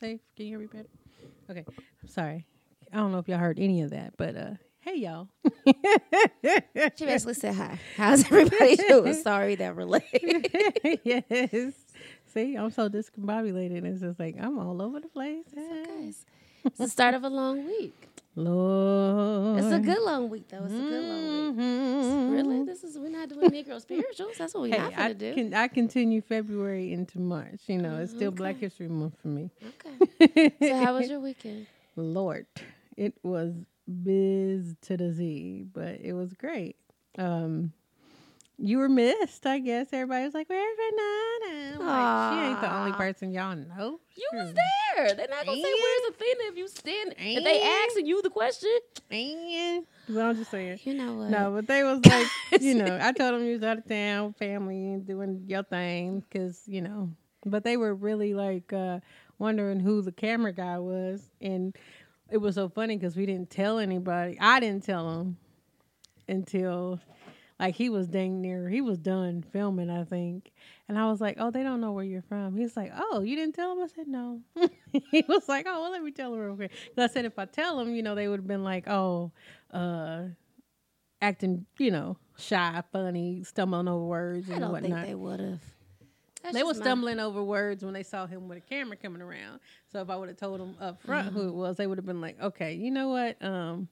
say? Can you hear me better? Okay. I'm sorry. I don't know if y'all heard any of that, but uh, hey y'all. She basically said hi. How's everybody doing? Sorry that related. yes. See, I'm so discombobulated. It's just like I'm all over the place. Guys, it's the start of a long week. Lord. It's a good long week though. It's a good long week. Really? This is we're not doing Negro spirituals. That's what we're Hey, not gonna do. can, I continue February into March. You know, it's still Black History Month for me. Okay. So how was your weekend? Lord, it was biz to the Z, but it was great. Um, you were missed, I guess. Everybody was like, "Where's Ranada?" Like, she ain't the only person y'all know. You was there. They're not gonna say where's Athena if you stand if they asking you the question. And well, I'm just saying. You know what? No, but they was like, you know, I told them you was out of town, family, and doing your thing, because you know. But they were really like uh, wondering who the camera guy was, and it was so funny because we didn't tell anybody. I didn't tell them until like he was dang near he was done filming i think and i was like oh they don't know where you're from he's like oh you didn't tell him i said no he was like oh well let me tell him real quick 'Cause i said if i tell him you know they would have been like oh uh acting you know shy funny stumbling over words I and don't whatnot think they would have. they were stumbling over words when they saw him with a camera coming around. So if I would have told them up front who it was, they would have been like, "Okay, you know what? Um,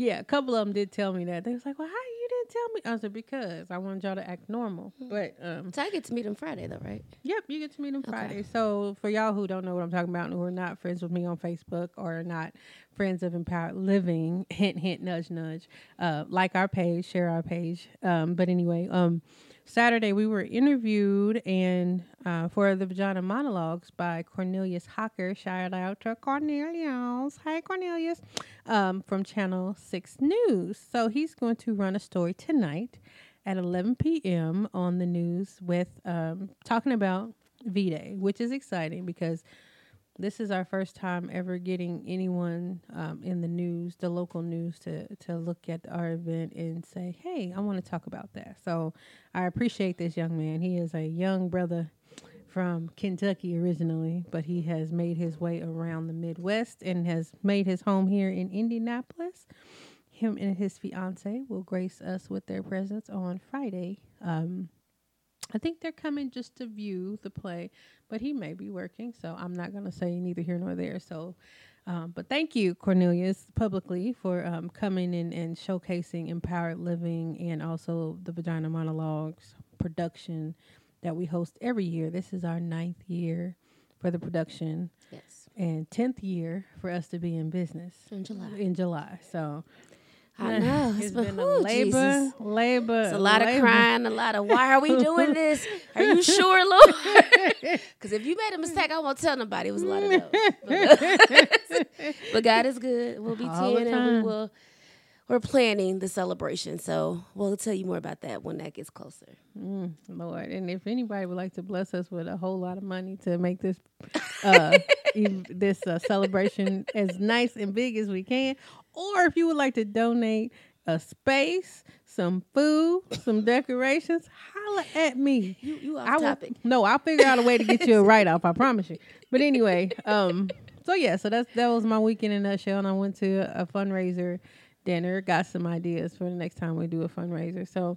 yeah." A couple of them did tell me that. They was like, "Well, how you didn't tell me?" I said, "Because I wanted y'all to act normal." But um, So I get to meet him Friday though, right? Yep, you get to meet him Friday. So for y'all who don't know what I'm talking about and who are not friends with me on Facebook or are not friends of Empowered Living, hint hint nudge nudge, uh, like our page, share our page. Um, but anyway, um, Saturday we were interviewed and uh, for the Vagina Monologues by Cornelius Hocker. Shout out to Cornelius. Hi Cornelius, um, from Channel Six News. So he's going to run a story tonight at 11 p.m. on the news with um, talking about V Day, which is exciting because this is our first time ever getting anyone um, in the news, the local news, to to look at our event and say, "Hey, I want to talk about that." So I appreciate this young man. He is a young brother from Kentucky originally, but he has made his way around the Midwest and has made his home here in Indianapolis him and his fiance will grace us with their presence on Friday. Um, I think they're coming just to view the play, but he may be working, so I'm not going to say neither here nor there. So, um, but thank you, Cornelius, publicly for um, coming in and showcasing empowered living and also the Vagina Monologues production that we host every year. This is our ninth year for the production Yes. and 10th year for us to be in business In July. in July. So I know. it's been, been a labor, Jesus. labor. It's a lot of crying, a lot of why are we doing this? Are you sure, Lord? Because if you made a mistake, I won't tell nobody. It was a lot of those. But, God is good. We'll be All ten, and we will. We're planning the celebration, so we'll tell you more about that when that gets closer. Mm, Lord, and if anybody would like to bless us with a whole lot of money to make this uh, this uh, celebration as nice and big as we can, or if you would like to donate a space, some food, some decorations, holla at me. You, you off I will, topic. no, I'll figure out a way to get you a write off. I promise you. But anyway, um, so yeah, so that's that was my weekend in a nutshell, and I went to a, a fundraiser dinner. Got some ideas for the next time we do a fundraiser. So,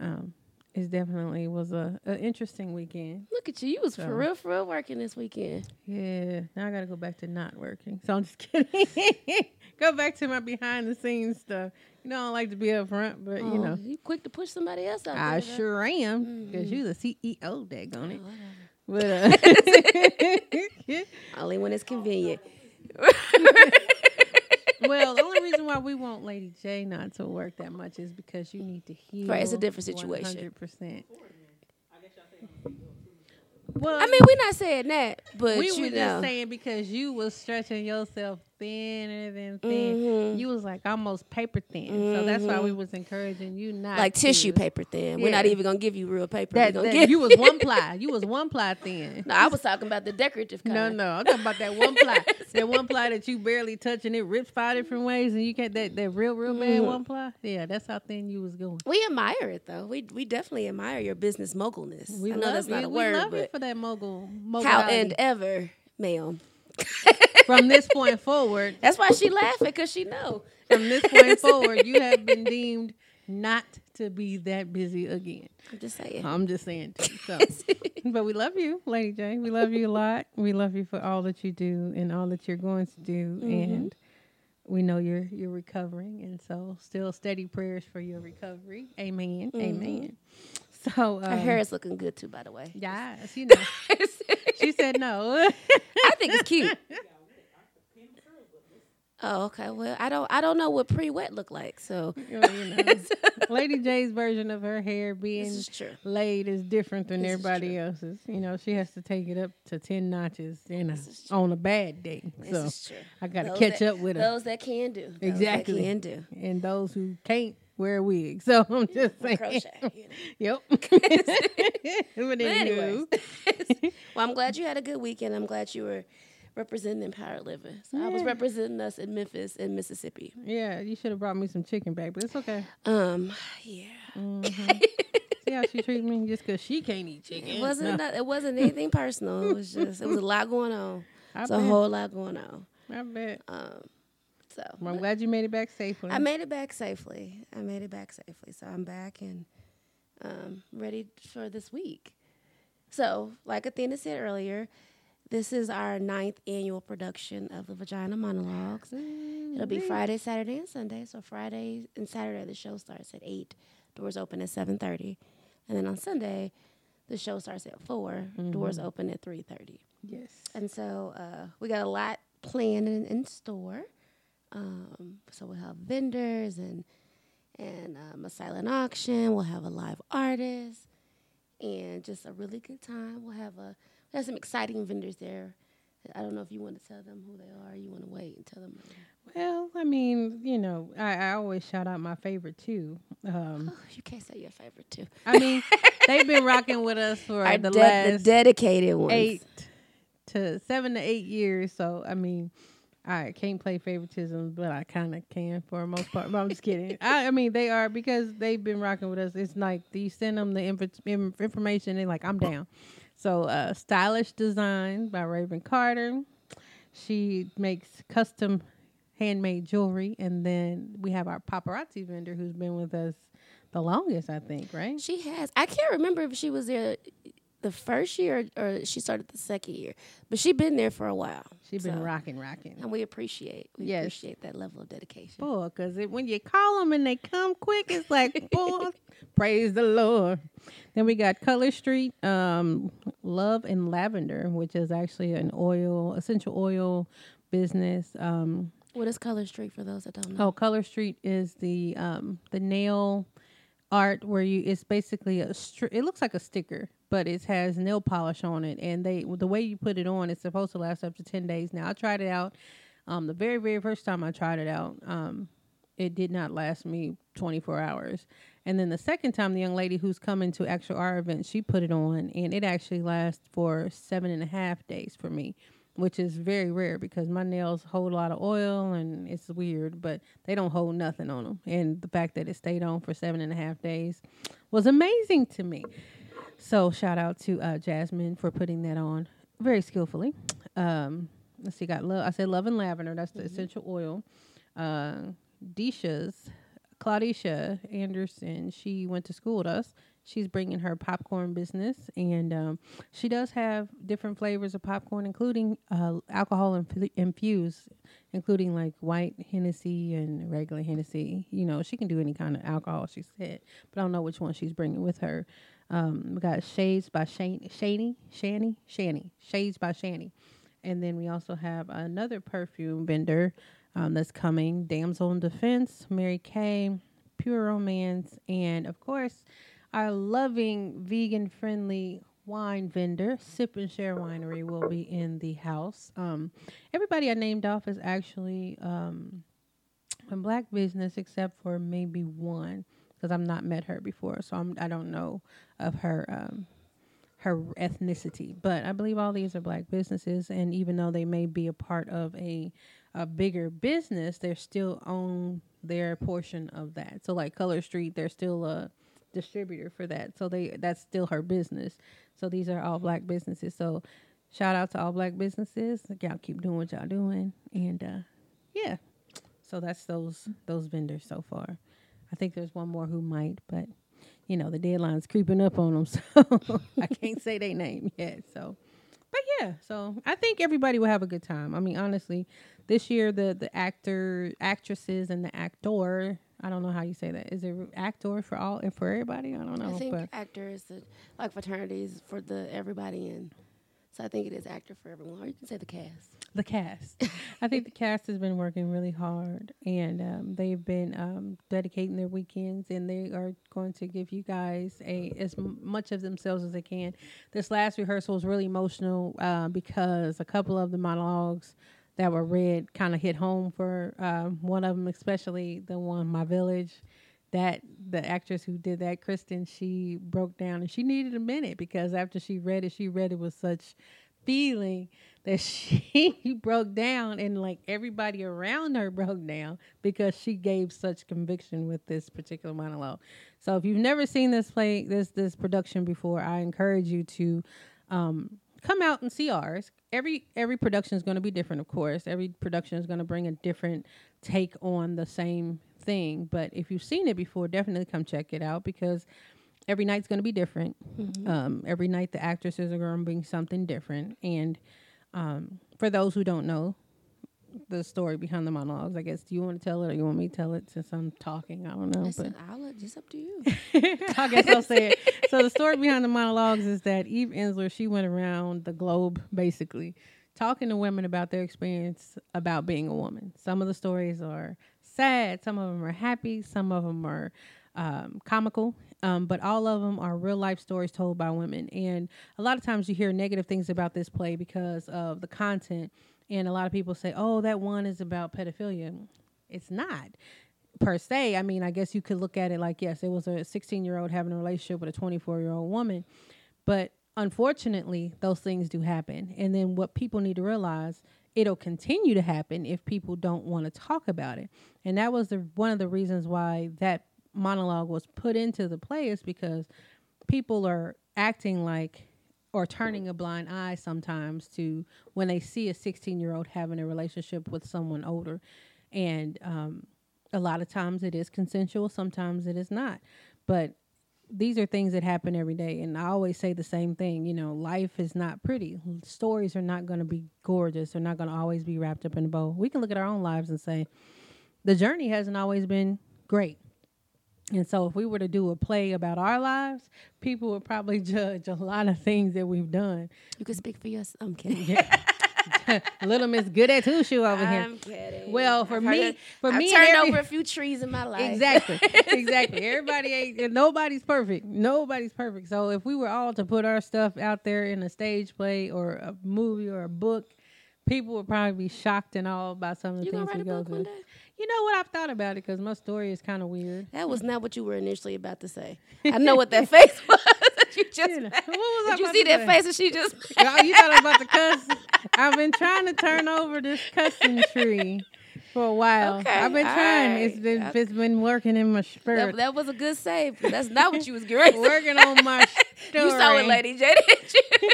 um, it definitely was a, a interesting weekend. Look at you. You was So. for real, for real working this weekend. Yeah, now I got to go back to not working. So I'm just kidding. go back to my behind the scenes stuff. You know, I don't like to be up front, but you Oh, know, you quick to push somebody else out. I there, sure am because you're the CEO, daggone it. Oh, But uh, Only when it's convenient. Well, the only reason why we want Lady J not to work that much is because you need to heal. Right, it's a different situation. Hundred percent. Well, I mean, we're not saying that, but we you were know. just saying because you was stretching yourself thinner than thin. Mhm. You was like almost paper thin. So that's why we was encouraging you not like to. tissue paper thin. We're not even gonna give you real paper. That, that- give you was one ply. You was one ply thin. No, I was talking about the decorative kind. No, no, I'm talking about that one ply. that one ply that you barely touch and it rips five different ways, and you can't that that real real bad Mhm. one ply. Yeah, that's how thin you was going. We admire it though. We we definitely admire your business mogulness. We I know love that's not you. a we word, love you but for that mogul. how and ever, ma'am. from this point forward, That's why she laughing because she know. from this point forward, you have been deemed not to be that busy again. I'm just saying. I'm just saying. Too, so, but we love you, Lady J. We love you a lot. We love you for all that you do and all that you're going to do, and we know you're you're recovering, and so still steady prayers for your recovery. Amen. Amen. So um, Her hair is looking good too, by the way. yes, you know. she said no. I think it's cute. Oh, okay. Well, I don't. I don't know what pre-wet look like. So Well, you know, Lady J's version of her hair being is true. laid is different than This everybody else's. You know, she has to take it up to ten notches, you know, This is true. on a bad day. This so is true. I got to Those catch that- up with her. Those that can do. Exactly. That can do. and those who can't wear wigs. So I'm just saying. Crochet. You know. Yep. but anyways, well, I'm glad you had a good weekend. I'm glad you were representing Empowered Living. So I was representing us in Memphis and Mississippi. yeah, you should have brought me some chicken back, but it's okay. Um, yeah. Mhm. See how she treat me just because she can't eat chicken. It wasn't. No, not- it wasn't anything personal. It was just. It was a lot going on. I It's a whole lot going on. I bet. Um, so Well, I'm glad you made it back safely. I made it back safely. I made it back safely. So I'm back and um, ready for this week. So, like Athena said earlier, this is our ninth annual production of the Vagina Monologues. It'll be Friday, Saturday, and Sunday. So Friday and Saturday the show starts at eight. Doors open at seven thirty, and then on Sunday, the show starts at 4 Doors open at three thirty. yes. And so uh, we got a lot planned in, in store. Um, so we'll have vendors and and um, a silent auction. We'll have a live artist and just a really good time. We'll have a have some exciting vendors there. I don't know if you want to tell them who they are. You want to wait and tell them. Well, I mean, you know, I, I always shout out my favorite too. Um, Oh, you can't say your favorite too. I mean, they've been rocking with us for Our the de- last the dedicated ones. eight to seven to eight years. So I mean, I can't play favoritism, but I kind of can for the most part. But I'm just kidding. I, I mean, they are because they've been rocking with us. It's like you send them the inf- information, they're like I'm down. So uh, stylish design by Raven Carter. She makes custom handmade jewelry, and then we have our paparazzi vendor who's been with us the longest, I think. Right? She has. I can't remember if she was there the first year or, she started the second year, but she been there for a while. She's been So- rocking, rocking. and we appreciate we Yes. appreciate that level of dedication. Boy, because when you call them and they come quick, it's like, boy, praise the Lord. Then we got Color Street, um, Love and Lavender, which is actually an oil, essential oil business. Um, What is Color Street for those that don't know? oh, Color Street is the um, the nail art where you it's basically a stri- it looks like a sticker but it has nail polish on it and they the way you put it on it's supposed to last up to 10 days now i tried it out um the very very first time i tried it out um it did not last me 24 hours and then the second time the young lady who's coming to actual our event she put it on and it actually lasts for seven and a half days for me which is very rare because my nails hold a lot of oil and it's weird, but they don't hold nothing on them. And the fact that it stayed on for seven and a half days was amazing to me. So shout out to uh, Jasmine for putting that on very skillfully. Um, let's see, got love. I said love and lavender. That's the essential oil. Uh, Disha's Claudia Anderson. She went to school with us. She's bringing her popcorn business, and um, she does have different flavors of popcorn, including uh, alcohol inf- infused, including like white Hennessy and regular Hennessy. You know, she can do any kind of alcohol. She said, but I don't know which one she's bringing with her. Um, we got Shades by Shani, Shani, Shani, Shades by Shani, and then we also have another perfume vendor um, that's coming. Damsel in Defense, Mary Kay, Pure Romance, and of course, our loving vegan friendly wine vendor, Sip and Share Winery, will be in the house. Um, everybody I named off is actually um, a black business, except for maybe one, because I've not met her before, so I'm, I don't know of her um, her ethnicity. But I believe all these are black businesses, and even though they may be a part of a a bigger business, they're still own their portion of that. So like Color Street, they're still a distributor for that. So they that's still her business. So these are all black businesses. So shout out to all black businesses. Y'all keep doing what y'all doing, and uh, yeah. So that's those those vendors so far. I think there's one more who might, but you know the deadline's creeping up on them, so I can't say their name yet. So, but yeah, so I think everybody will have a good time. I mean, honestly, this year the the actor, actresses, and the actor. I don't know how you say that. Is it actor for all and for everybody? I don't know. I think actor is the, like fraternities for the everybody in. So I think it is actor for everyone, or you can say the cast. the cast. I think the cast has been working really hard, and um, they've been um, dedicating their weekends, and they are going to give you guys a as m- much of themselves as they can. This last rehearsal was really emotional uh, because a couple of the monologues that were read kind of hit home for um, one of them, especially the one "My Village." That the actress who did that, Kristen, she broke down and she needed a minute because after she read it, she read it with such feeling that she broke down and like everybody around her broke down because she gave such conviction with this particular monologue. So if you've never seen this play this this production before, I encourage you to um, come out and see ours. Every every production is going to be different, of course. Every production is going to bring a different take on the same thing. But if you've seen it before, definitely come check it out because every night's going to be different. Um, every night the actresses are going to bring something different. And um, for those who don't know the story behind the monologues, I guess, do you want to tell it or you want me to tell it since I'm talking? I don't know. Listen, I'll let just up to you. I guess I'll say it. So the story behind the monologues is that Eve Ensler, she went around the globe basically talking to women about their experience about being a woman. Some of the stories are sad, some of them are happy, some of them are um, comical, um, but all of them are real life stories told by women. And a lot of times you hear negative things about this play because of the content. And a lot of people say, oh, that one is about pedophilia. It's not per se. I mean, I guess you could look at it like, yes, it was a 16 year old having a relationship with a 24 year old woman. But unfortunately, those things do happen. And then what people need to realize, it'll continue to happen if people don't want to talk about it. And that was the one of the reasons why that monologue was put into the play is because people are acting like or turning a blind eye sometimes to when they see a 16 year old having a relationship with someone older and um, a lot of times it is consensual sometimes it is not but these are things that happen every day and i always say the same thing you know life is not pretty stories are not going to be gorgeous they're not going to always be wrapped up in a bow we can look at our own lives and say the journey hasn't always been great and so if we were to do a play about our lives people would probably judge a lot of things that we've done You can speak for yourself. I'm kidding. yeah. little miss good at Two shoe over here I'm kidding. well for I've me it- for I've me turned every- over a few trees in my life. Exactly. exactly. Everybody ain't nobody's perfect. Nobody's perfect. So if we were all to put our stuff out there in a stage play or a movie or a book, people would probably be shocked and all by some of the You things we a go through. You know what? I've thought about it because my story is kind of weird. That was not what you were initially about to say. I know what that face was you just You know, what was I Did you see that say? face that she just Oh, you thought I was about to cuss? I've been trying to turn over this cussing tree for a while. Okay, I've been trying. It's right, been okay. it's been working in my spirit. that, that was a good save. That's not what you was getting. working on my story. You saw it, Lady J, didn't you?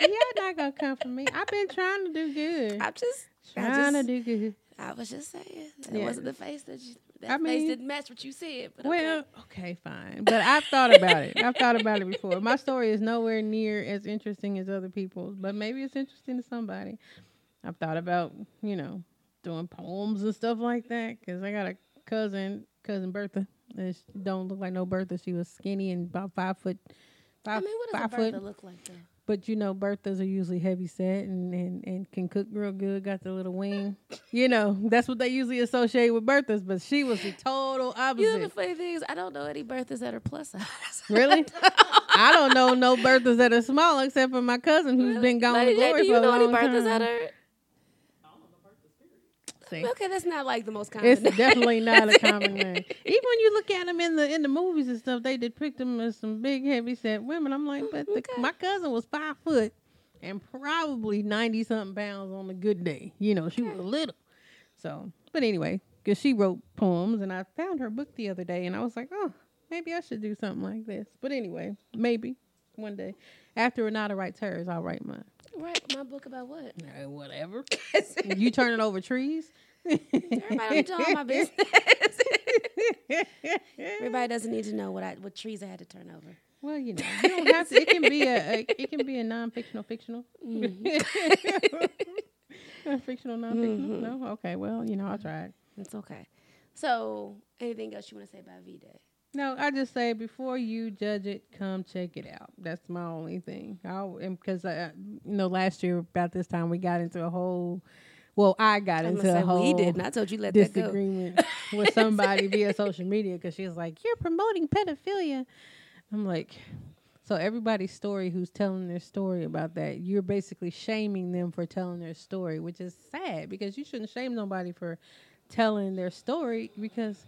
You're not gonna come for me. I've been trying to do good. I'm just, trying just, to do good. I was just saying that Yeah. wasn't the face that you. That I face mean- didn't match what you said. But Well, okay. okay, fine. But I've thought about it. I've thought about it before. My story is nowhere near as interesting as other people's, but maybe it's interesting to somebody. I've thought about, you know, doing poems and stuff like that because I got a cousin, cousin Bertha. And she don't look like no Bertha. She was skinny and about five foot. I mean, what does a five Bertha foot. look like though? But you know, Berthas are usually heavy set and, and, and can cook real good, got the little wing. You know, that's what they usually associate with Berthas, but she was the total You know the opposite. funny thing is, I don't know any Berthas that are plus size. Really? I don't know no Berthas that are small except for my cousin who's been gone to Lady J, glory do you for a know any time. that are? See, Okay, that's not like the most common. It's name. definitely not a common name. Even when you look at them in the in the movies and stuff, they depict them as some big, heavy set women. I'm like, but the, mm-hmm. Okay. my cousin was five foot and probably ninety something pounds on a good day. You know, she was little. So, but anyway, because she wrote poems, and I found her book the other day, and I was like, oh, maybe I should do something like this. But anyway, maybe one day after Ranada writes hers, I'll write mine. Right, my book about what? Uh, whatever. you turning over trees? Everybody need to know my business. Everybody doesn't need to know what I what trees I had to turn over. Well, you know, you don't have to. It can be a, a it can be a non-fictional fictional. fictional, non-fictional. No, okay. Well, you know, I tried. It's okay. So, anything else you want to say about V Day? No, I just say before you judge it, come check it out. That's my only thing. I because you know last year about this time we got into a whole. Well, I got I'm into a whole we did, and I told you let that go. disagreement with somebody via social media because she was like, "You're promoting pedophilia." I'm like, so everybody's story who's telling their story about that, you're basically shaming them for telling their story, which is sad because you shouldn't shame nobody for telling their story because,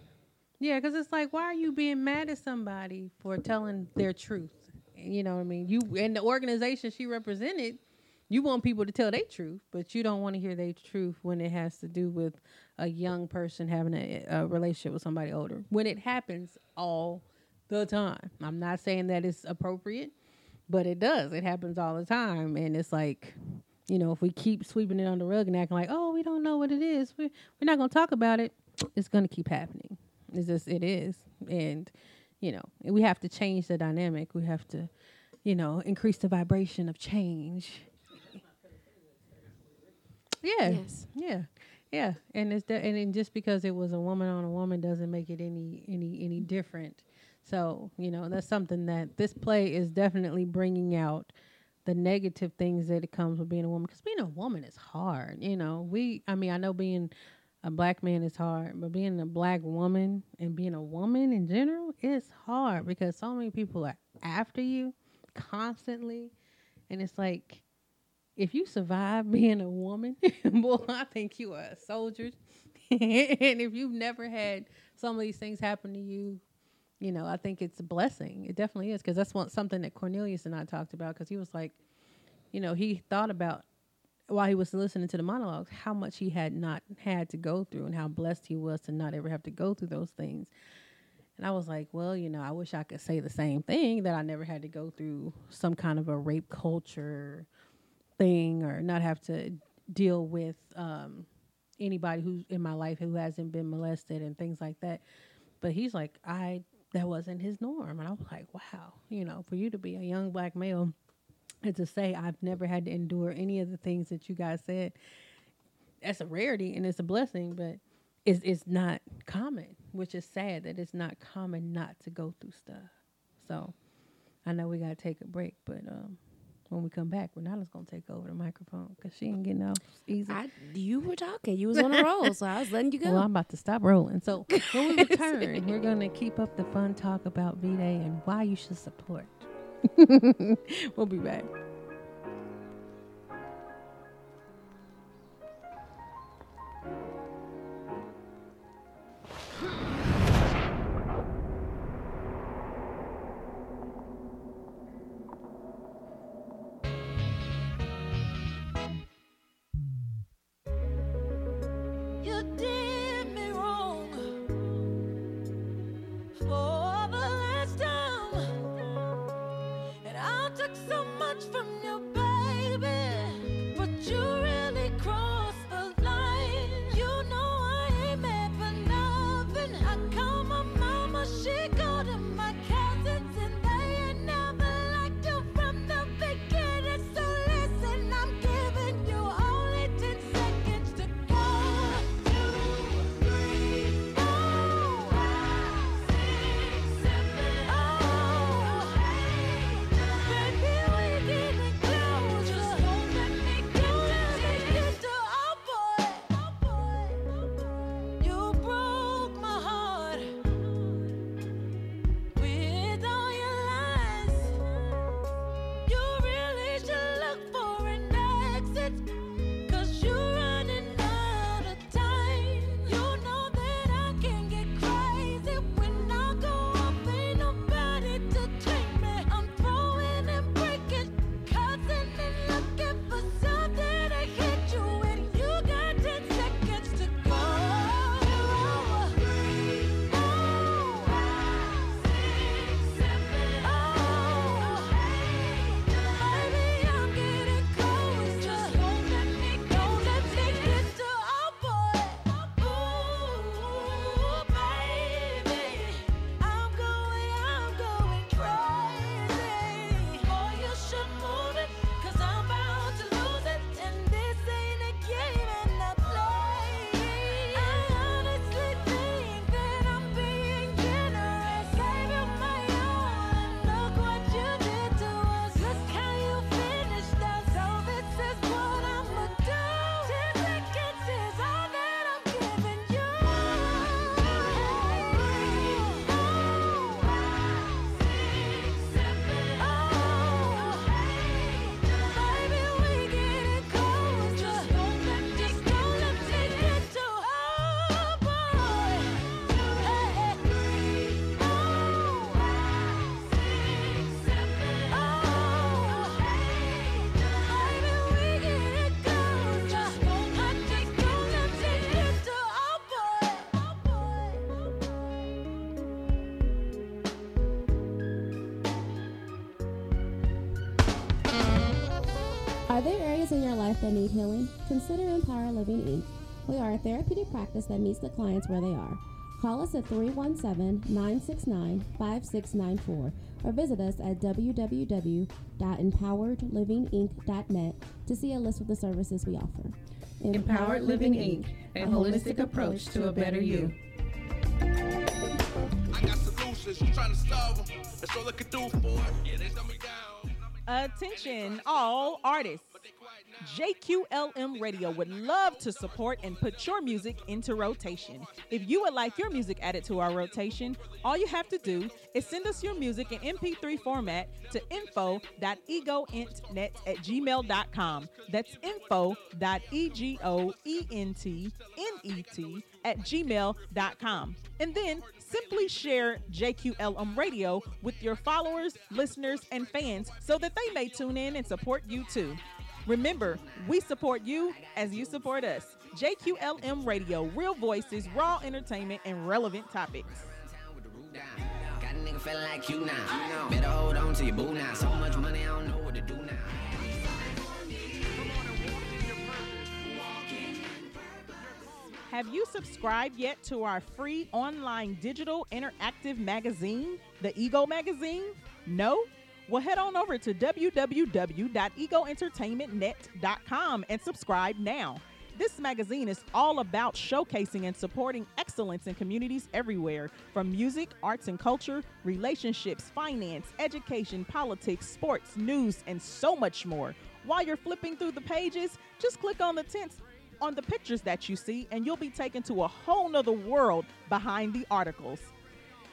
yeah, because it's like, why are you being mad at somebody for telling their truth? You know what I mean? You and the organization she represented, you want people to tell their truth, but you don't want to hear their truth when it has to do with a young person having a, a relationship with somebody older. When it happens all the time. I'm not saying that it's appropriate, but it does. It happens all the time. And it's like, you know, if we keep sweeping it under the rug and acting like, oh, we don't know what it is, we, we're not going to talk about it, it's going to keep happening. It's just, it is. And, you know, we have to change the dynamic. We have to, you know, increase the vibration of change. Yeah. Yes. Yeah. Yeah. And it's de- and then just because it was a woman on a woman doesn't make it any any any different. So, you know, that's something that this play is definitely bringing out the negative things that it comes with being a woman because being a woman is hard you know we i mean i know being a black man is hard but being a black woman and being a woman in general is hard because so many people are after you constantly and it's like if you survive being a woman boy i think you are a soldier and if you've never had some of these things happen to you you know, I think it's a blessing. It definitely is because that's one, something that Cornelius and I talked about because he was like, you know, he thought about while he was listening to the monologues how much he had not had to go through and how blessed he was to not ever have to go through those things. And I was like, well, you know, I wish I could say the same thing that I never had to go through some kind of a rape culture thing or not have to deal with um, anybody who's in my life who hasn't been molested and things like that. But he's like, I that wasn't his norm. And I was like, wow, you know, for you to be a young black male and to say I've never had to endure any of the things that you guys said, that's a rarity and it's a blessing, but it's it's not common, which is sad that it's not common not to go through stuff. So I know we gotta take a break, but um when we come back, Ranada's gonna take over the microphone because she ain't getting off easy. I, you were talking. You was on a roll, so I was letting you go. Well, I'm about to stop rolling. So when we return, we're gonna keep up the fun talk about V Day and why you should support. we'll be back. That need healing? Consider Empower Living Inc. We are a therapeutic practice that meets the clients where they are. Call us at 317 969 5694 or visit us at www.empoweredlivinginc.net to see a list of the services we offer. Empowered Living Inc., a holistic approach to a better you. I got solutions, trying to solve them. That's all I can do for it. Yeah, they shut me down. Attention, all artists. JQLM Radio would love to support and put your music into rotation. If you would like your music added to our rotation, all you have to do is send us your music in MP3 format to info.egoentnet at gmail.com. That's info.egoentnet at gmail.com. And then simply share JQLM Radio with your followers, listeners, and fans so that they may tune in and support you too. Remember, we support you as you support us. JQLM Radio, real voices, raw entertainment, and relevant topics. Got a nigga feeling like you now. Better hold on to your boo now. So much money, I don't know what to do now. Have you subscribed yet to our free online digital interactive magazine, the Ego Magazine? No? Well, head on over to www.egoentertainmentnet.com and subscribe now. This magazine is all about showcasing and supporting excellence in communities everywhere from music, arts and culture, relationships, finance, education, politics, sports, news, and so much more. While you're flipping through the pages, just click on the tints on the pictures that you see, and you'll be taken to a whole nother world behind the articles.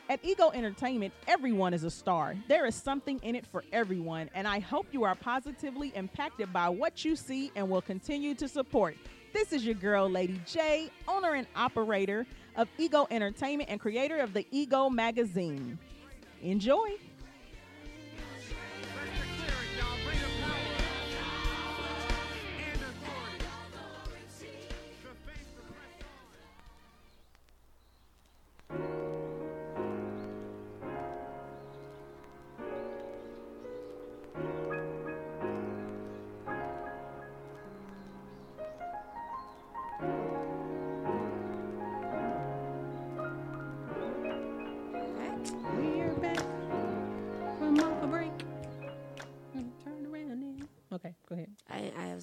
At Ego Entertainment, everyone is a star. There is something in it for everyone, and I hope you are positively impacted by what you see and will continue to support. This is your girl, Lady J, owner and operator of Ego Entertainment and creator of the Ego Magazine. Enjoy.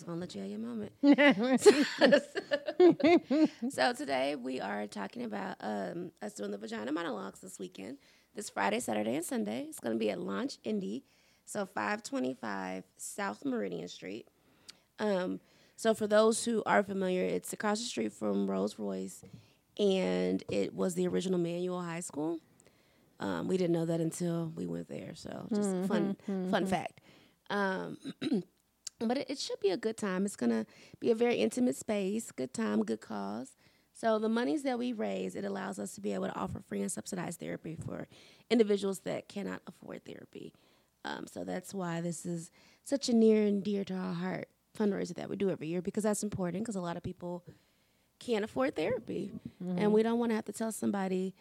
I, I was going to let you have your moment. so today we are talking about um, us doing the vagina monologues this weekend, this Friday, Saturday, and Sunday. It's going to be at Launch Indy, so 525 South Meridian Street. Um, so for those who are familiar, it's across the street from Rolls Royce, and it was the original Manual High School. Um, we didn't know that until we went there. So just a fun fun fact. Um, but it, it should be a good time. It's gonna be a very intimate space, good time, good cause. So the monies that we raise, it allows us to be able to offer free and subsidized therapy for individuals that cannot afford therapy. Um, so that's why this is such a near and dear to our heart fundraiser that we do every year because that's important because a lot of people can't afford therapy, and we don't want to have to tell somebody,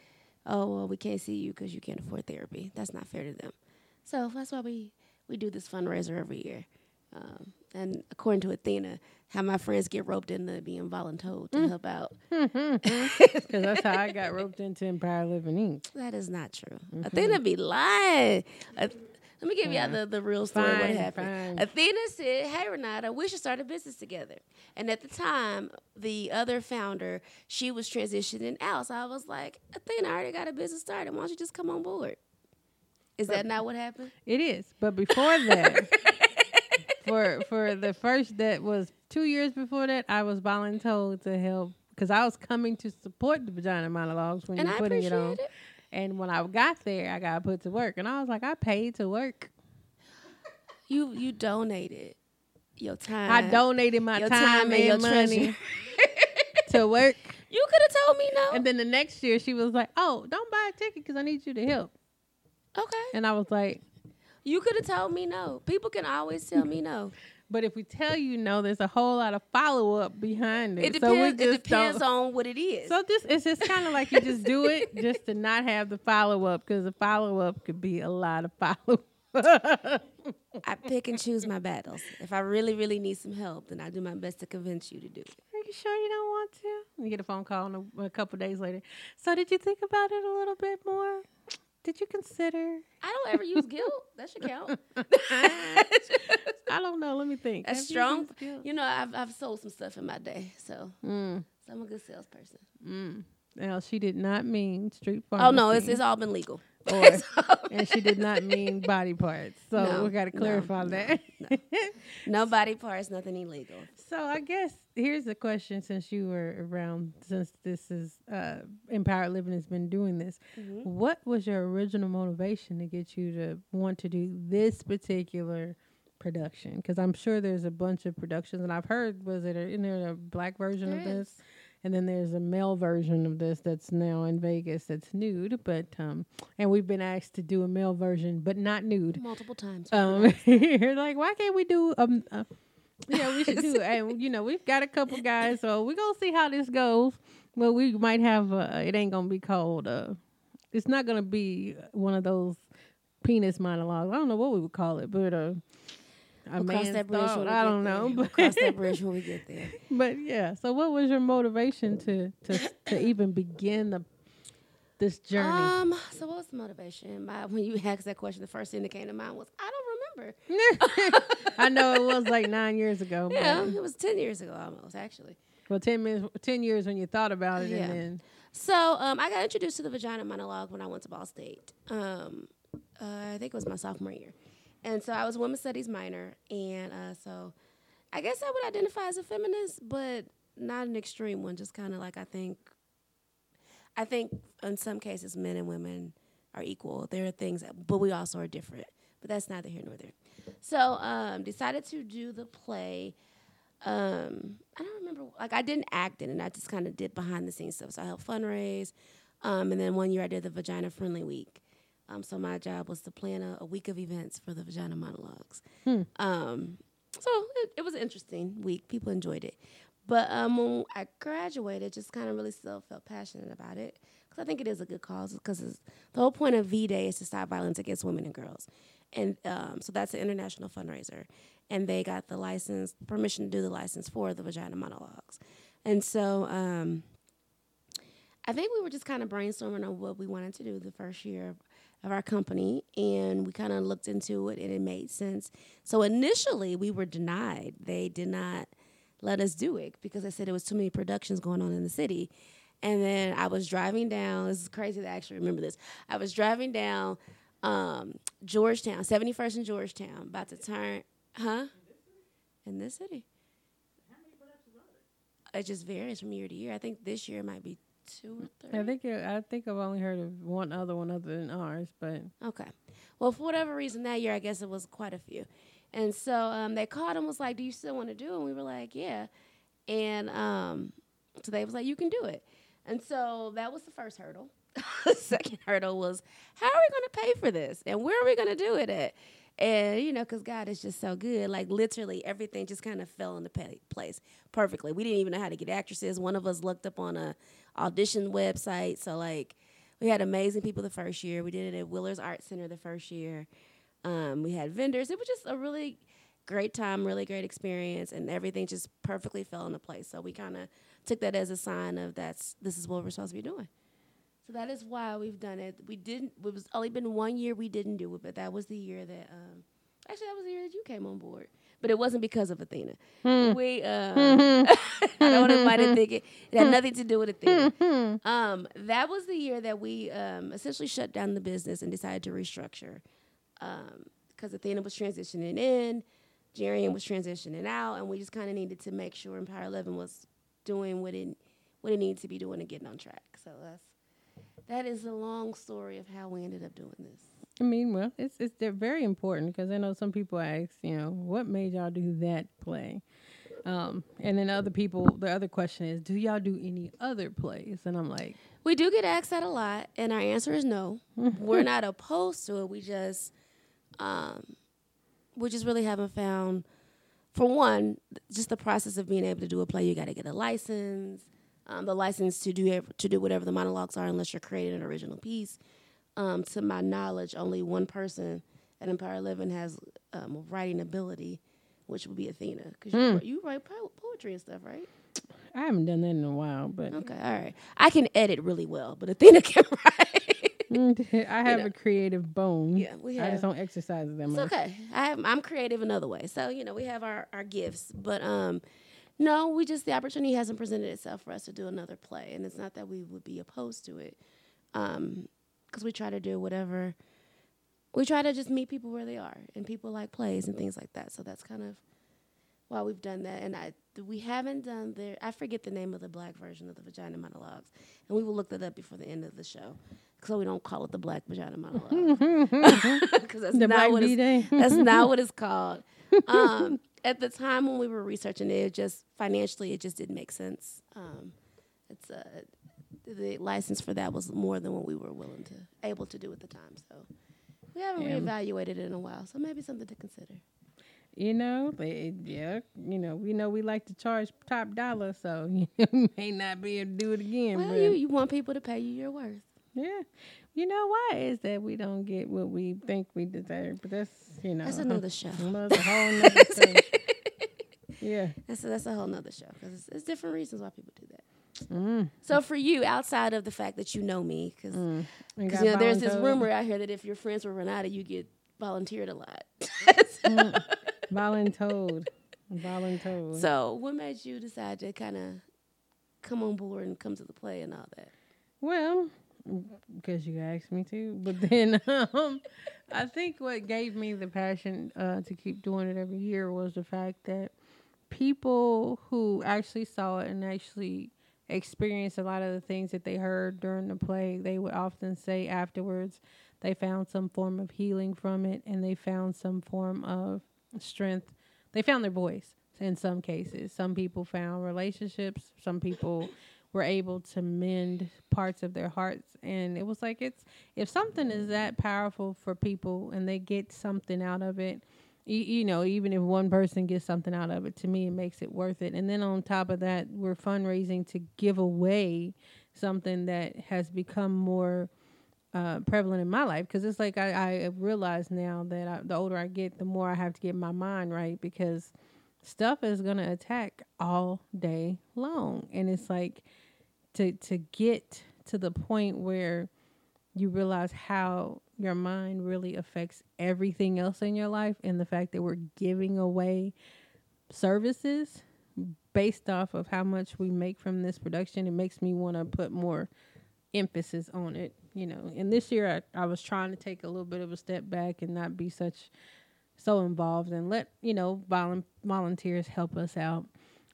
"Oh, well, we can't see you because you can't afford therapy." That's not fair to them. So that's why we we do this fundraiser every year. Um, and according to Athena, how my friends get roped into being voluntold to help out. Because that's how I got roped into Empowered Living Inc. That is not true. Athena be lying. Ath- let me give y'all the, the real story of what happened. fine. Athena said, Hey Ranada, we should start a business together. And at the time, the other founder, she was transitioning out. So I was like, Athena, I already got a business started. Why don't you just come on board? Is that not what happened? It is, but before that, for for the first that was two years before that, I was voluntold to help because I was coming to support the vagina monologues when And you're putting it on. it. And when I got there, I got put to work, and I was like, I paid to work. You you donated your time. I donated my time, time and and your money to work. You could have told me no. And then the next year, she was like, "Oh, don't buy a ticket because I need you to help." okay. And I was like, You could have told me no. People can always tell me no. "But if we tell you no, there's a whole lot of follow up behind it. It so depends. just it depends on what it is. So just it's just kind of like you just do it just to not have the follow up because the follow up could be a lot of follow. Up. I pick and choose my battles. If I really, really need some help, then I do my best to convince you to do it. Are you sure you don't want to? You get a phone call a, a couple days later. So did you think about it a little bit more? Did you consider? I don't ever use guilt. That should count. I don't know. Let me think. That's Have strong. used guilt? You know, I've I've sold some stuff in my day, so, Mm. so I'm a good salesperson. Now she did not mean street Oh no, it's it's all been legal. Or, and she did not mean body parts. So No, we got to no, clarify no, that. No body parts, nothing illegal. so I guess here's the question: Since you were around, since this is uh, Empowered Living has been doing this, Mm-hmm. what was your original motivation to get you to want to do this particular? production because i'm sure there's a bunch of productions and i've heard was it a, in there a black version There of this is. And then there's a male version of this that's now in vegas that's nude but um and we've been asked to do a male version but not nude Multiple times. um, you're like, why can't we do um? Uh, yeah, we should do. And you know, we've got a couple guys, so we're gonna see how this goes. Well, we might have. Uh, it ain't gonna be called. Uh, it's not gonna be one of those penis monologues. I don't know what we would call it, but uh, We'll cross that bridge I don't there. know, We'll but cross that bridge when we get there. but yeah. So, what was your motivation to to to even begin the this journey? Um. So what was the motivation? My, when you asked that question, the first thing that came to mind was I don't remember. I know it was like nine years ago. Yeah, it was ten years ago almost actually. Well, ten minutes, ten years when you thought about it, Yeah. and then So um, I got introduced to the vagina monologue when I went to Ball State. Um, uh, I think it was my sophomore year, and so I was a women's studies minor, and uh, so I guess I would identify as a feminist, but not an extreme one. Just kind of like I think. I think in some cases, men and women are equal. There are things, that, but we also are different. But that's neither here nor there. So um, decided to do the play um, I don't remember. Like I didn't act in it. I just kind of did behind the scenes stuff. So I helped fundraise, um, and then one year I did the Vagina Friendly Week. Um, so my job was to plan a, a week of events for the Vagina Monologues. Um, so it, it was an interesting week. People enjoyed it. But um, when I graduated, just kind of really still felt passionate about it because I think it is a good cause. Because the whole point of V Day is to stop violence against women and girls, and um, so that's an international fundraiser. And they got the license, permission to do the license for the Vagina Monologues, and so um, I think we were just kind of brainstorming on what we wanted to do the first year of, our company, and we kind of looked into it, and it made sense. So initially, we were denied; they did not let us do it because they said there was too many productions going on in the city. And then I was driving down. This is crazy to actually remember this. I was driving down um, Georgetown, 71st and Georgetown, about to turn, huh? In this city. It just varies from year to year. I think this year might be two or three. I think it, I think I've only heard of one other one other than ours, but Okay. Well, for whatever reason that year, I guess it was quite a few. And so um, they called and was like, "Do you still want to do?" it? And we were like, "Yeah." And um, so they was like, "You can do it." And so that was the first hurdle. the second hurdle was, "How are we going to pay for this? And where are we going to do it at?" And you know, because God is just so good, like literally everything just kind of fell into place perfectly. We didn't even know how to get actresses. One of us looked up on a audition website, so like we had amazing people the first year. We did it at Willer's Art Center the first year. Um, we had vendors. It was just a really great time, really great experience, and everything just perfectly fell into place. So we kind of took that as a sign of that's this is what we're supposed to be doing. So that is why we've done it. We didn't. It was only been one year we didn't do it, but that was the year that. Um, actually, that was the year that you came on board. But it wasn't because of Athena. We. Um, I don't want anybody to think it, it had nothing to do with Athena. Um, that was the year that we um, essentially shut down the business and decided to restructure. Because Athena was transitioning in, Jarian was transitioning out, and we just kind of needed to make sure Empowered Living was doing what it what it needed to be doing and getting on track. So that's that is a long story of how we ended up doing this. I mean, well, it's it's they're very important because I know some people ask, you know, what made y'all do that play, um, and then other people, the other question is, do y'all do any other plays? And I'm like, We do get asked that a lot, and our answer is no. We're not opposed to it. We just, um, we just really haven't found. For one, just the process of being able to do a play, you got to get a license. Um, the license to do to do whatever the monologues are, unless you're creating an original piece. Um, to my knowledge, only one person at Empowered Living has um, writing ability, which would be Athena, because Hmm. you, you write po- poetry and stuff, right? I haven't done that in a while, but Okay, all right. I can edit really well, but Athena can write. I have know. a creative bone. Yeah, we have. I just don't exercise that It's much. okay. I have, I'm creative another way. So, you know, we have our, our gifts. But um no, we just the opportunity hasn't presented itself for us to do another play. And it's not that we would be opposed to it. Um, because we try to do whatever we try to just meet people where they are and people like plays and things like that. So that's kind of why we've done that. And I we haven't done the I forget the name of the black version of the vagina monologues. And we will look that up before the end of the show. So we don't call it the black vagina monologue. Because that's The not what it's, that's not what it's called. Um, at the time when we were researching it, it just financially, it just didn't make sense. Um, it's uh, the license for that was more than what we were willing to able to do at the time. So we haven't Yeah. reevaluated it in a while. So maybe something to consider. You know, they, yeah, you know, we know we like to charge top dollar, so you may not be able to do it again. Well, you, you want people to pay you your worth. yeah, you know why is that we don't get what we think we deserve? But that's you know, That's uh-huh. another show. Another whole nother thing. Yeah. That's that's a whole nother show because it's, it's different reasons why people do that. Mm. So for you, outside of the fact that you know me, because And you got know there's this rumor out here that if you're friends with Ranada, you get volunteered a lot. Voluntold. Voluntold. so what made you decide to kind of come on board and come to the play and all that? Well, because you asked me to. But then um, I think what gave me the passion uh, to keep doing it every year was the fact that people who actually saw it and actually experienced a lot of the things that they heard during the plague, they would often say afterwards they found some form of healing from it and they found some form of strength. They found their voice in some cases. Some people found relationships, some people were able to mend parts of their hearts and it was like it's if something is that powerful for people and they get something out of it you, you know even if one person gets something out of it to me it makes it worth it. And then on top of that we're fundraising to give away something that has become more uh, prevalent in my life. Because it's like I, I realize now that I, the older I get, the more I have to get my mind right because stuff is gonna attack all day long, and it's like to to get to the point where you realize how your mind really affects everything else in your life, and the fact that we're giving away services based off of how much we make from this production, it makes me want to put more emphasis on it, you know. And this year I, I was trying to take a little bit of a step back and not be such so involved and let, you know, volun- volunteers help us out.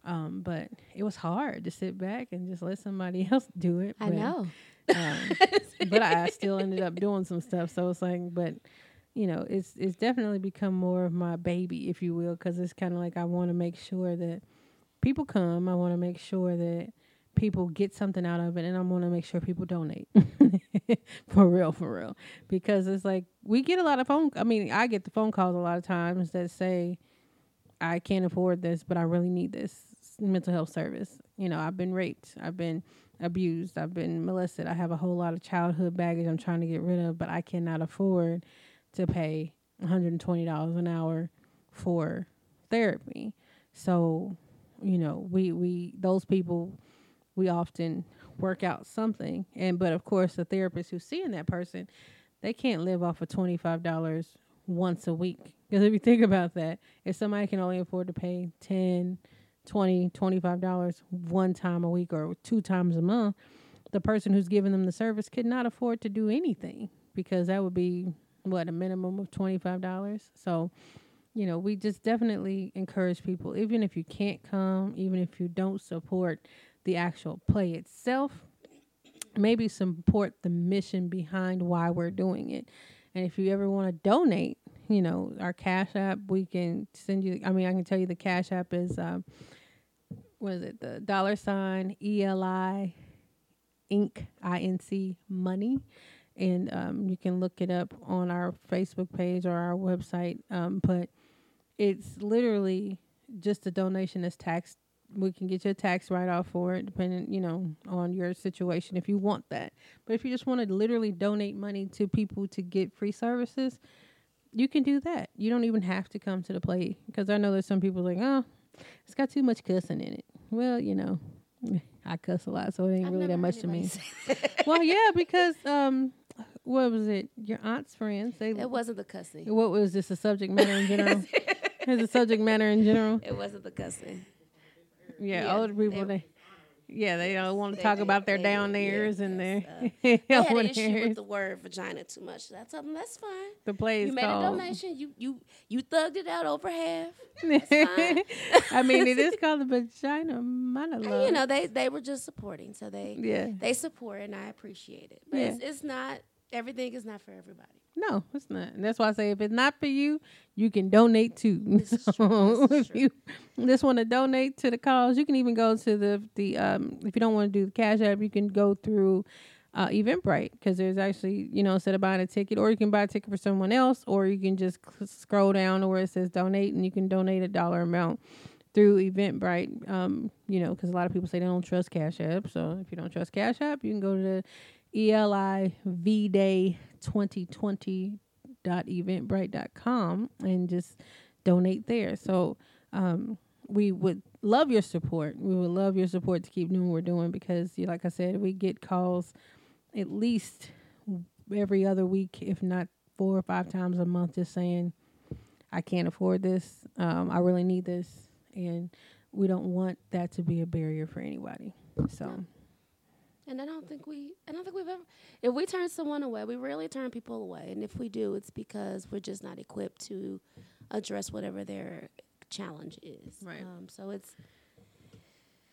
Um, but it was hard to sit back and just let somebody else do it. I but, know. Um, but I still ended up doing some stuff. So it's like, but you know, it's it's definitely become more of my baby, if you will, because it's kind of like I want to make sure that people come. I want to make sure that people get something out of it, and I want to make sure people donate for real, for real, because it's like we get a lot of phone. I mean, I get the phone calls a lot of times that say, "I can't afford this, but I really need this mental health service." You know, I've been raped. I've been abused. I've been molested. I have a whole lot of childhood baggage I'm trying to get rid of, but I cannot afford to pay $120 an hour for therapy. So, you know, we we those people we often work out something. And but of course, the therapist who's seeing that person, they can't live off of $25 once a week. Because if you think about that, if somebody can only afford to pay 10 20 $25 one time a week or two times a month, the person who's giving them the service could not afford to do anything because that would be what a minimum of $25. So, you know, we just definitely encourage people even if you can't come, even if you don't support the actual play itself, maybe support the mission behind why we're doing it. And if you ever want to donate, you know, our Cash App, we can send you. I mean, I can tell you the Cash App is, um, what is it? The dollar sign E L I Inc. I N C money. And um, you can look it up on our Facebook page or our website. Um, but it's literally just a donation that's taxed. We can get you a tax write off for it, depending, you know, on your situation if you want that. But if you just want to literally donate money to people to get free services, you can do that. You don't even have to come to the plate because I know there's some people like, oh, it's got too much cussing in it. Well, you know, I cuss a lot, so it ain't I've really that much to me. well, yeah, because um, what was it? Your aunt's friends. They It wasn't the cussing. what was this? The subject matter in general. It's a subject matter in general. It wasn't the cussing. Yeah, Yeah, older people they. Yeah, they don't want to They- talk about their they- down theirs and their They had an issue with the word vagina too much. I told them that's fine. the play is You made a donation. You you you thugged it out over half. I mean, it is called the vagina monologue. And, you know, they they were just supporting, so they Yeah. they support, and I appreciate it. But Yeah. it's, it's not everything is not for everybody. No, it's not. And that's why I say if it's not for you, you can donate too. This. So if you just want to donate to the cause, you can even go to the the um if you don't want to do the cash app, you can go through uh, Eventbrite because there's actually you know instead of buying a ticket, or you can buy a ticket for someone else, or you can just cl- scroll down to where it says donate, and you can donate a dollar amount through Eventbrite. Um, you know, because a lot of people say they don't trust Cash App. So if you don't trust Cash App, you can go to the E ELI Day 2020 dot eventbrite.com and just donate there. So um, we would love your support. We would love your support to keep doing what we're doing because, like I said, we get calls at least every other week, if not four or five times a month, just saying, I can't afford this. Um, I really need this. And we don't want that to be a barrier for anybody. So, And I don't think we, I don't think we've ever, if we turn someone away, we rarely turn people away. And if we do, it's because we're just not equipped to address whatever their challenge is. Right. Um, so it's,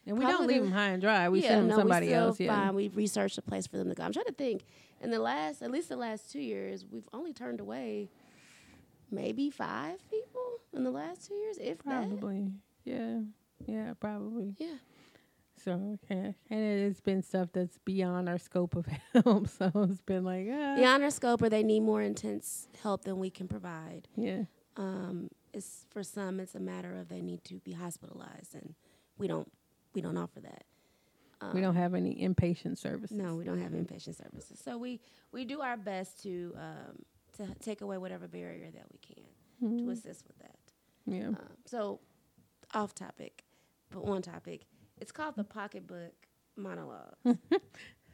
and we don't leave them high and dry. We yeah, send them no, somebody we still else. Yeah. Find, we've researched a place for them to go. I'm trying to think. In the last, at least the last two years, we've only turned away maybe five people in the last two years, if that. Probably. Yeah. Yeah, probably. Yeah. So. And it's been stuff that's beyond our scope of help. So it's been like, ah. Beyond our scope, or they need more intense help than we can provide. Yeah. Um, it's for some, it's a matter of they need to be hospitalized, and we don't we don't offer that. we don't have any inpatient services. No, we don't have inpatient services. So we we do our best to um, to take away whatever barrier that we can to assist with that. Yeah. Um, so off topic, but on topic, it's called the pocketbook monologue.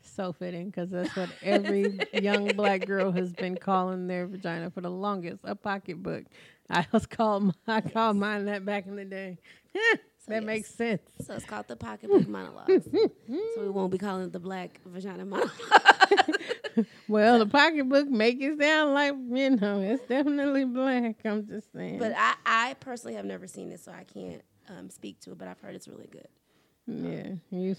So fitting because that's what every young black girl has been calling their vagina for the longest a pocketbook. I was called I called mine that back in the day. that yes. makes sense. so it's called the pocketbook monologue. so we won't be calling it the black vagina monologue. Well, the pocketbook make it sound like you know it's definitely black. I'm just saying. but I, I personally have never seen it, so I can't um, speak to it. But I've heard it's really good. Yeah, you,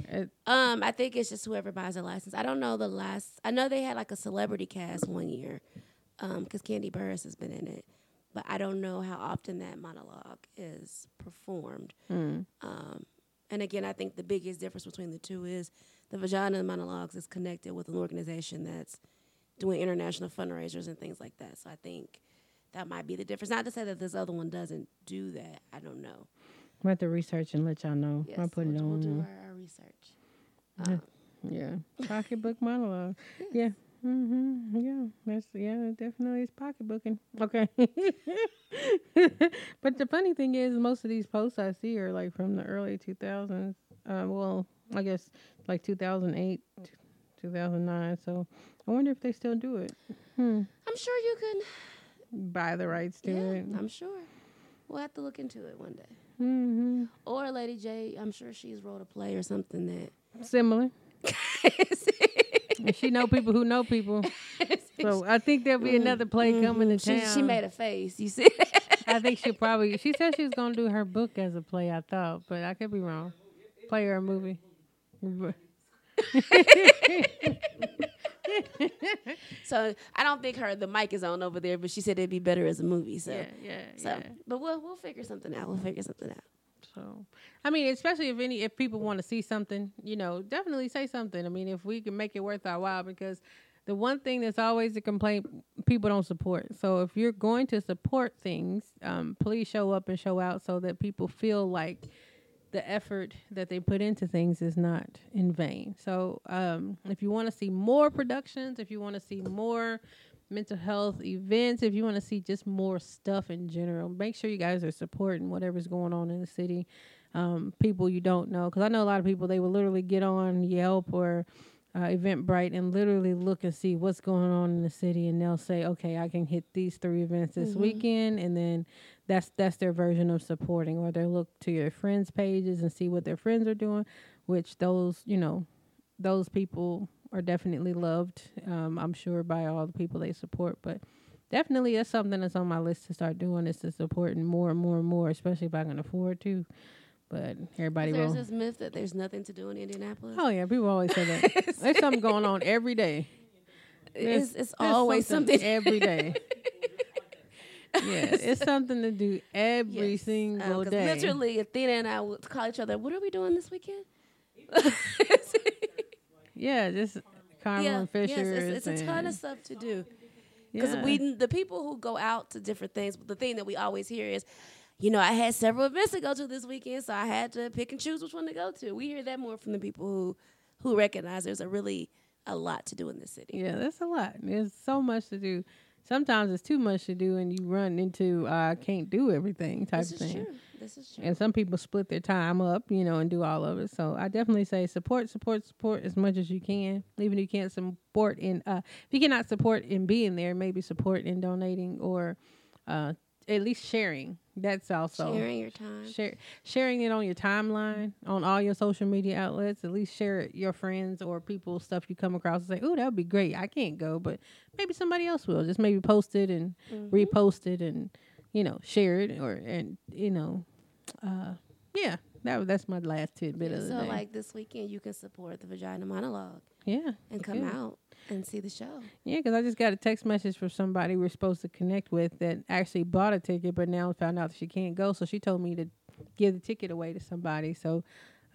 it, Um, I think it's just whoever buys a license. I don't know the last. I know they had like a celebrity cast one year, um, because Kandi Burruss has been in it, but I don't know how often that monologue is performed. Um, and again, I think the biggest difference between the two is the Vagina Monologues is connected with an organization that's doing international fundraisers and things like that. So I think that might be the difference. Not to say that this other one doesn't do that. I don't know. I'm have to research and let y'all know. Yes, I'll put we'll, it we'll do our, our research. Um, Yeah, pocketbook monologue. Yeah. Mm-hmm. Yeah, that's yeah, definitely is pocketbooking. Okay. but the funny thing is, most of these posts I see are like from the early 2000s. Uh, well, I guess like 2008, 2009. So I wonder if they still do it. Hmm. I'm sure you can Buy the rights to Yeah, it. I'm sure. We'll have to look into it one day. Mm-hmm. Or Lady J, I'm sure she's wrote a play or something that. Similar. She know people who know people. So I think there'll be another play coming to she, town. she made a face. You see? I think she'll probably. She said she was gonna do her book as a play. I thought, but I could be wrong. Play or a movie. so I don't think her the mic is on over there, but she said it'd be better as a movie. So, Yeah, yeah, so, yeah. but we'll we'll figure something out. We'll figure something out. So, I mean, especially if any if people want to see something, you know, definitely say something. I mean, if we can make it worth our while, because the one thing that's always a complaint people don't support. So if you're going to support things, um, please show up and show out so that people feel like the effort that they put into things is not in vain. So um, if you want to see more productions, if you want to see more mental health events, if you want to see just more stuff in general, make sure you guys are supporting whatever's going on in the city. Um, people you don't know, because I know a lot of people they will literally get on Yelp or uh, Eventbrite and literally look and see what's going on in the city, and they'll say, "Okay, I can hit these three events this weekend," and then that's that's their version of supporting. Or they'll look to your friends' pages and see what their friends are doing, which those you know those people are definitely loved. Um, I'm sure by all the people they support, but definitely that's something that's on my list to start doing is to supporting more and more and more, especially if I can afford to. But everybody There's will. this myth that there's nothing to do in Indianapolis. Oh yeah, people always say that. There's something going on every day. it's There's- it's there's always something. every day. yeah, it's something to do every Yes. single Um, day. Literally, Athena and I would call each other. What are we doing this weekend? Yeah, just Carmen yeah, Fisher. yes, it's, it's a ton of stuff to do. Because yeah. we, the people who go out to different things, the thing that we always hear is, you know, I had several events to go to this weekend, so I had to pick and choose which one to go to. We hear that more from the people who, who recognize there's a really a lot to do in this city. Yeah, that's a lot. There's so much to do. Sometimes it's too much to do, and you run into I can't do everything type This is thing. true. This is true. And some people split their time up, you know, and do all of it. So I definitely say support, support, support as much as you can. Even if you can't support in, uh, if you cannot support in being there, maybe support in donating or uh, at least sharing. That's also Sharing your time. share, sharing it on your timeline on all your social media outlets. At least share it your friends or people stuff you come across and say, "Oh, that would be great. I can't go, but maybe somebody else will." Just maybe post it and Mm-hmm. repost it and you know share it or and you know, uh, yeah. That that's my last tidbit Yeah, of the so day. like this weekend, you can support the Vagina Monologue yeah, and come could. out and see the show. Yeah, because I just got a text message from somebody we're supposed to connect with that actually bought a ticket, but now found out that she can't go. So she told me to give the ticket away to somebody. So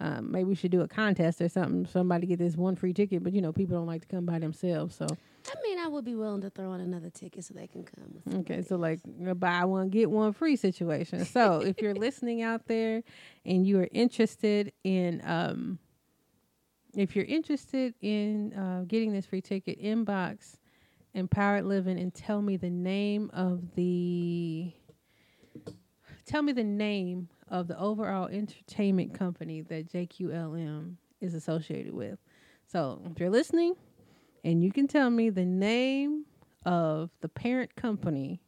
um, maybe we should do a contest or something. Somebody get this one free ticket, but you know people don't like to come by themselves. So I mean, I would be willing to throw in another ticket so they can come. Okay, so like buy one get one free situation. So if you're listening out there and you are interested in um, if you're interested in uh, getting this free ticket, inbox Empowered Living and tell me the name of the tell me the name of the overall entertainment company that JQLM is associated with. So if you're listening and you can tell me the name of the parent company,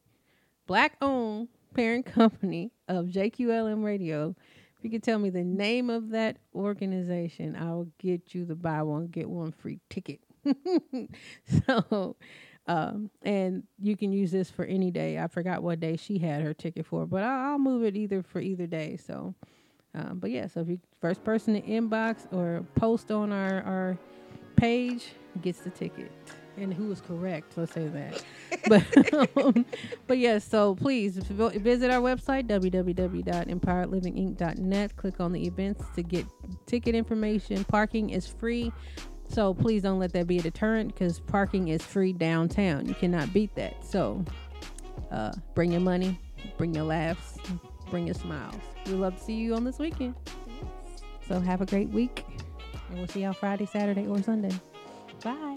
black owned parent company of JQLM Radio, if you can tell me the name of that organization, I will get you the buy one, get one free ticket. so, um, and you can use this for any day. I forgot what day she had her ticket for, but I'll, I'll move it either for either day. So, um, but yeah, so if you first person to inbox or post on our, our page gets the ticket. And who was correct? Let's say that. but um, but yes, so please visit our website www.empoweredlivinginc.net. Click on the events to get ticket information. Parking is free, so please don't let that be a deterrent because parking is free downtown. You cannot beat that. So uh, bring your money, bring your laughs, bring your smiles. We love to see you on this weekend. So have a great week, and we'll see y'all Friday, Saturday, or Sunday. Bye.